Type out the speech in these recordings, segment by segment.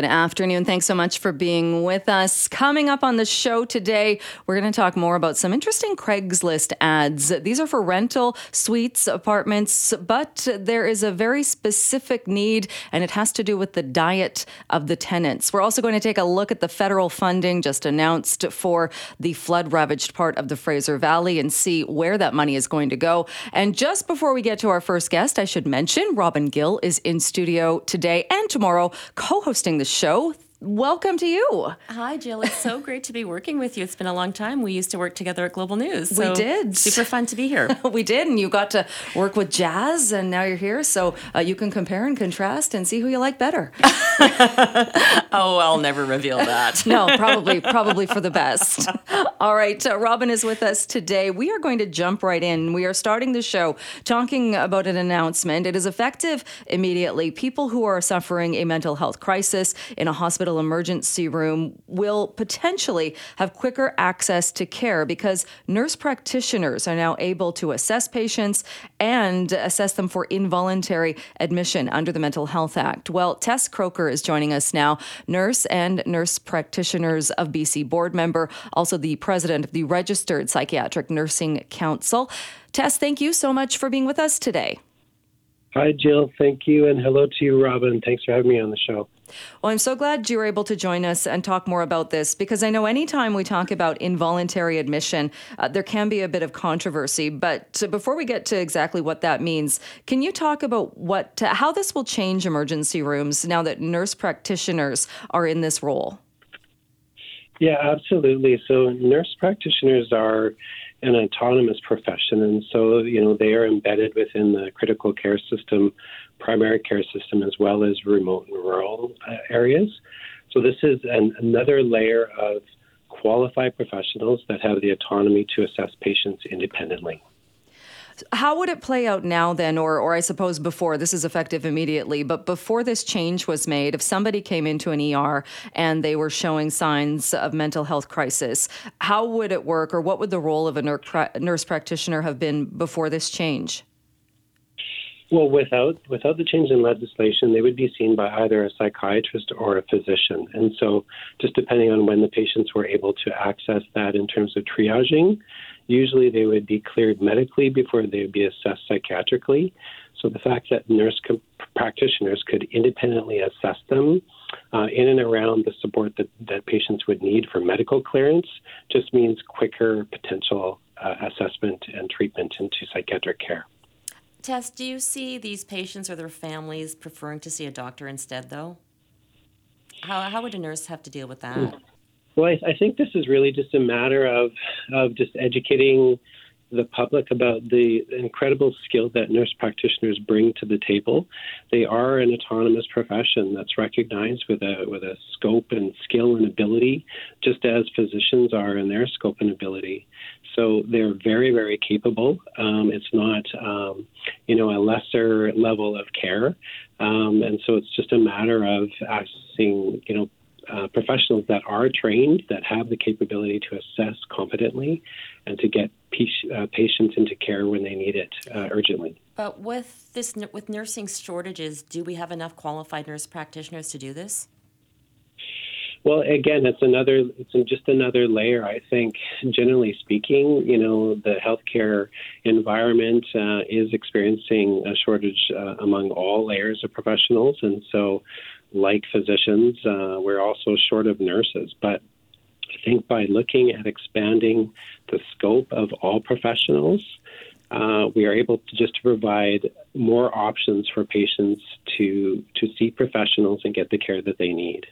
Good afternoon. Thanks so much for being with us. Coming up on the show today, we're going to talk more about some interesting Craigslist ads. These are for rental suites, apartments, but there is a very specific need, and it has to do with the diet of the tenants. We're also going to take a look at the federal funding just announced for the flood ravaged part of the Fraser Valley and see where that money is going to go. And just before we get to our first guest, I should mention Robin Gill is in studio today and tomorrow co hosting the show welcome to you. Hi, Jill. It's so great to be working with you. It's been a long time. We used to work together at Global News. So we did. Super fun to be here. we did, and you got to work with Jazz, and now you're here. So uh, you can compare and contrast and see who you like better. oh, I'll never reveal that. no, probably, probably for the best. All right, uh, Robin is with us today. We are going to jump right in. We are starting the show talking about an announcement. It is effective immediately. People who are suffering a mental health crisis in a hospital hospital emergency room will potentially have quicker access to care because nurse practitioners are now able to assess patients and assess them for involuntary admission under the Mental Health Act. Well, Tess Kroeker is joining us now, nurse and nurse practitioners of BC board member, also the president of the Registered Psychiatric Nursing Council. Tess, thank you so much for being with us today. Hi, Jill. Thank you. And hello to you, Robin. Thanks for having me on the show. Well, I'm so glad you were able to join us and talk more about this because I know anytime we talk about involuntary admission, uh, there can be a bit of controversy. But before we get to exactly what that means, can you talk about what uh, how this will change emergency rooms now that nurse practitioners are in this role? Yeah, absolutely. So, nurse practitioners are an autonomous profession, and so you know they are embedded within the critical care system, primary care system, as well as remote and rural uh, areas. So this is an, another layer of qualified professionals that have the autonomy to assess patients independently. How would it play out now then, or, or I suppose before, this is effective immediately, but before this change was made, if somebody came into an ER and they were showing signs of mental health crisis, how would it work, or what would the role of a nurse practitioner have been before this change? Well, without without the change in legislation, they would be seen by either a psychiatrist or a physician. And so, just depending on when the patients were able to access that in terms of triaging, usually they would be cleared medically before they would be assessed psychiatrically. So the fact that nurse co- practitioners could independently assess them uh, in and around the support that, that patients would need for medical clearance just means quicker potential uh, assessment and treatment into psychiatric care. Tess, do you see these patients or their families preferring to see a doctor instead, though? How, how would a nurse have to deal with that? Well, I, I think this is really just a matter of, of just educating the public about the incredible skill that nurse practitioners bring to the table. They are an autonomous profession that's recognized with a with a scope and skill and ability, just as physicians are in their scope and ability. So they're very, very capable. Um, it's not, um, you know, a lesser level of care, um, and so it's just a matter of accessing, you know, uh, professionals that are trained, that have the capability to assess competently, and to get uh, patients into care when they need it uh, urgently. But with this, with nursing shortages, do we have enough qualified nurse practitioners to do this? Well, again, it's another, it's just another layer. I think, generally speaking, you know, the healthcare environment uh, is experiencing a shortage uh, among all layers of professionals, and so, like physicians, uh, we're also short of nurses. But I think by looking at expanding the scope of all professionals, uh, we are able to just to provide more options for patients to to see professionals and get the care that they need.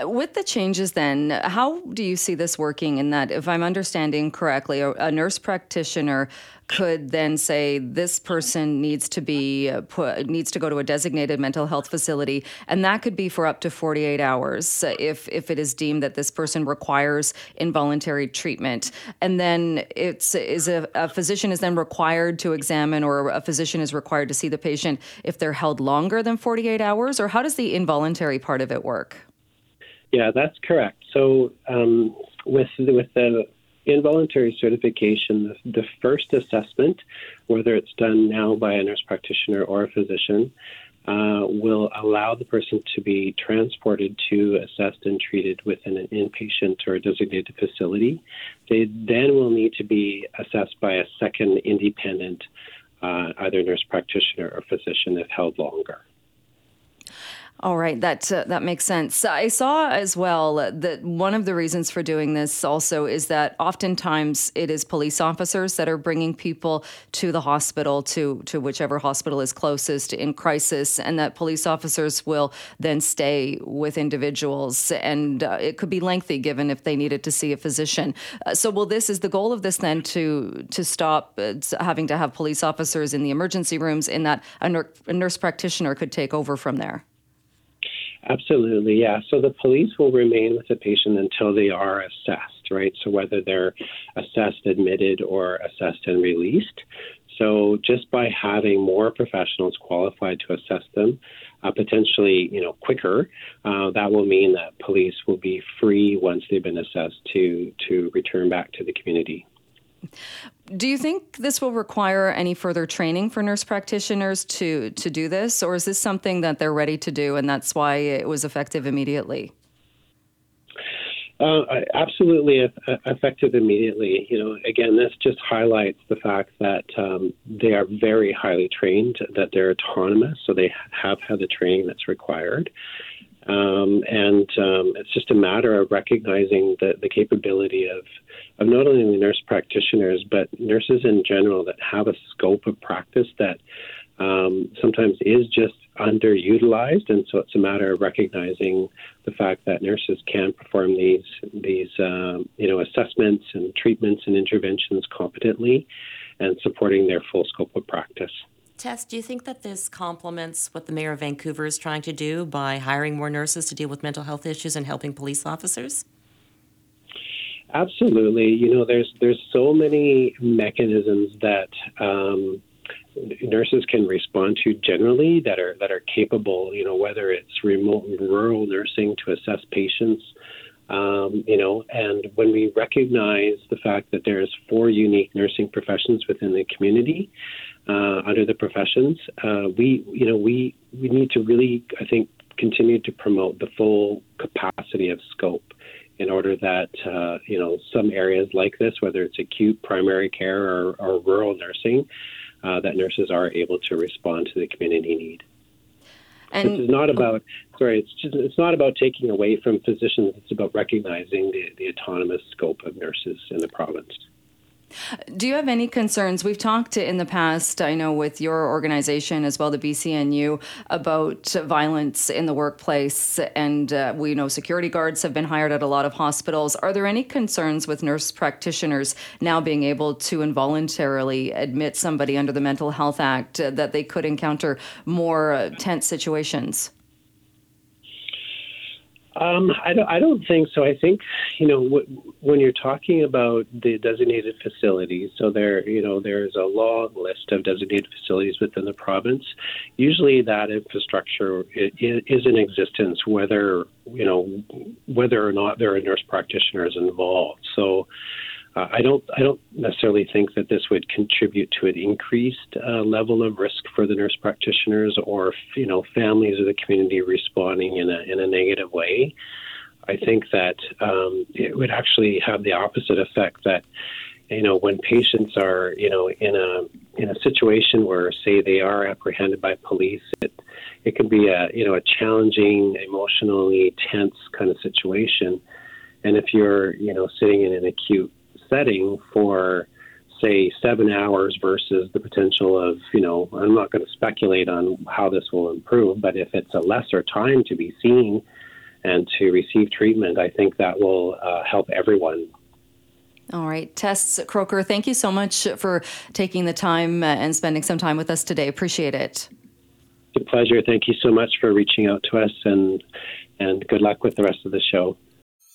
With the changes, then, how do you see this working? In that, if I'm understanding correctly, a, a nurse practitioner could then say this person needs to be uh, put, needs to go to a designated mental health facility, and that could be for up to 48 hours if if it is deemed that this person requires involuntary treatment. And then it's is a, a physician is then required to examine, or a physician is required to see the patient if they're held longer than 48 hours, or how does the involuntary part of it work? Yeah, that's correct. So um, with with the involuntary certification, the, first assessment, whether it's done now by a nurse practitioner or a physician, uh, will allow the person to be transported to assessed and treated within an inpatient or designated facility. They then will need to be assessed by a second independent, uh, either nurse practitioner or physician if held longer. All right, that uh, that makes sense. I saw as well that one of the reasons for doing this also is that oftentimes it is police officers that are bringing people to the hospital to to whichever hospital is closest in crisis, and that police officers will then stay with individuals, and uh, it could be lengthy given if they needed to see a physician. Uh, so, will this is the goal of this then to to stop uh, having to have police officers in the emergency rooms, in that a, nur- a nurse practitioner could take over from there. Absolutely, yeah. So the police will remain with the patient until they are assessed, right? So whether they're assessed, admitted, or assessed and released. So just by having more professionals qualified to assess them, uh, potentially, you know, quicker, uh, that will mean that police will be free once they've been assessed to to return back to the community. Do you think this will require any further training for nurse practitioners to to do this, or is this something that they're ready to do, and that's why it was effective immediately? Uh, absolutely effective immediately. You know, again, this just highlights the fact that um, they are very highly trained, that they're autonomous, so they have had the training that's required. Um, and um, it's just a matter of recognizing the, the capability of, of not only the nurse practitioners, but nurses in general that have a scope of practice that um, sometimes is just underutilized. And so it's a matter of recognizing the fact that nurses can perform these, these um, you know, assessments and treatments and interventions competently and supporting their full scope of practice. Tess, do you think that this complements what the mayor of Vancouver is trying to do by hiring more nurses to deal with mental health issues and helping police officers? Absolutely. You know, there's there's so many mechanisms that um, nurses can respond to generally that are that are capable. You know, whether it's remote rural nursing to assess patients. Um, you know, and when we recognize the fact that there's four unique nursing professions within the community, uh, under the professions. Uh, we, you know, we we need to really, I think, continue to promote the full capacity of scope in order that uh, you know some areas like this, whether it's acute primary care or, or rural nursing, uh, that nurses are able to respond to the community need. And this is not about sorry, it's just it's not about taking away from physicians. It's about recognizing the, the autonomous scope of nurses in the province. Do you have any concerns? We've talked in the past, I know, with your organization as well, the BCNU, about violence in the workplace. And uh, we know security guards have been hired at a lot of hospitals. Are there any concerns with nurse practitioners now being able to involuntarily admit somebody under the Mental Health Act uh, that they could encounter more uh, tense situations? Um, I don't. I don't think so. I think you know w- when you're talking about the designated facilities. So there, you know, there's a long list of designated facilities within the province. Usually, that infrastructure is in existence, whether you know whether or not there are nurse practitioners involved. So uh, I don't I don't necessarily think that this would contribute to an increased uh, level of risk for the nurse practitioners or you know families or the community responding in a in a negative way. I think that um, it would actually have the opposite effect that you know when patients are you know in a in a situation where say they are apprehended by police it it can be a you know a challenging emotionally tense kind of situation and if you're you know sitting in an acute setting for say seven hours versus the potential of you know i'm not going to speculate on how this will improve but if it's a lesser time to be seen and to receive treatment i think that will uh, help everyone. All right. Tess Kroeker thank you so much for taking the time uh, and spending some time with us today. Appreciate it. It's a pleasure. Thank you so much for reaching out to us and and good luck with the rest of the show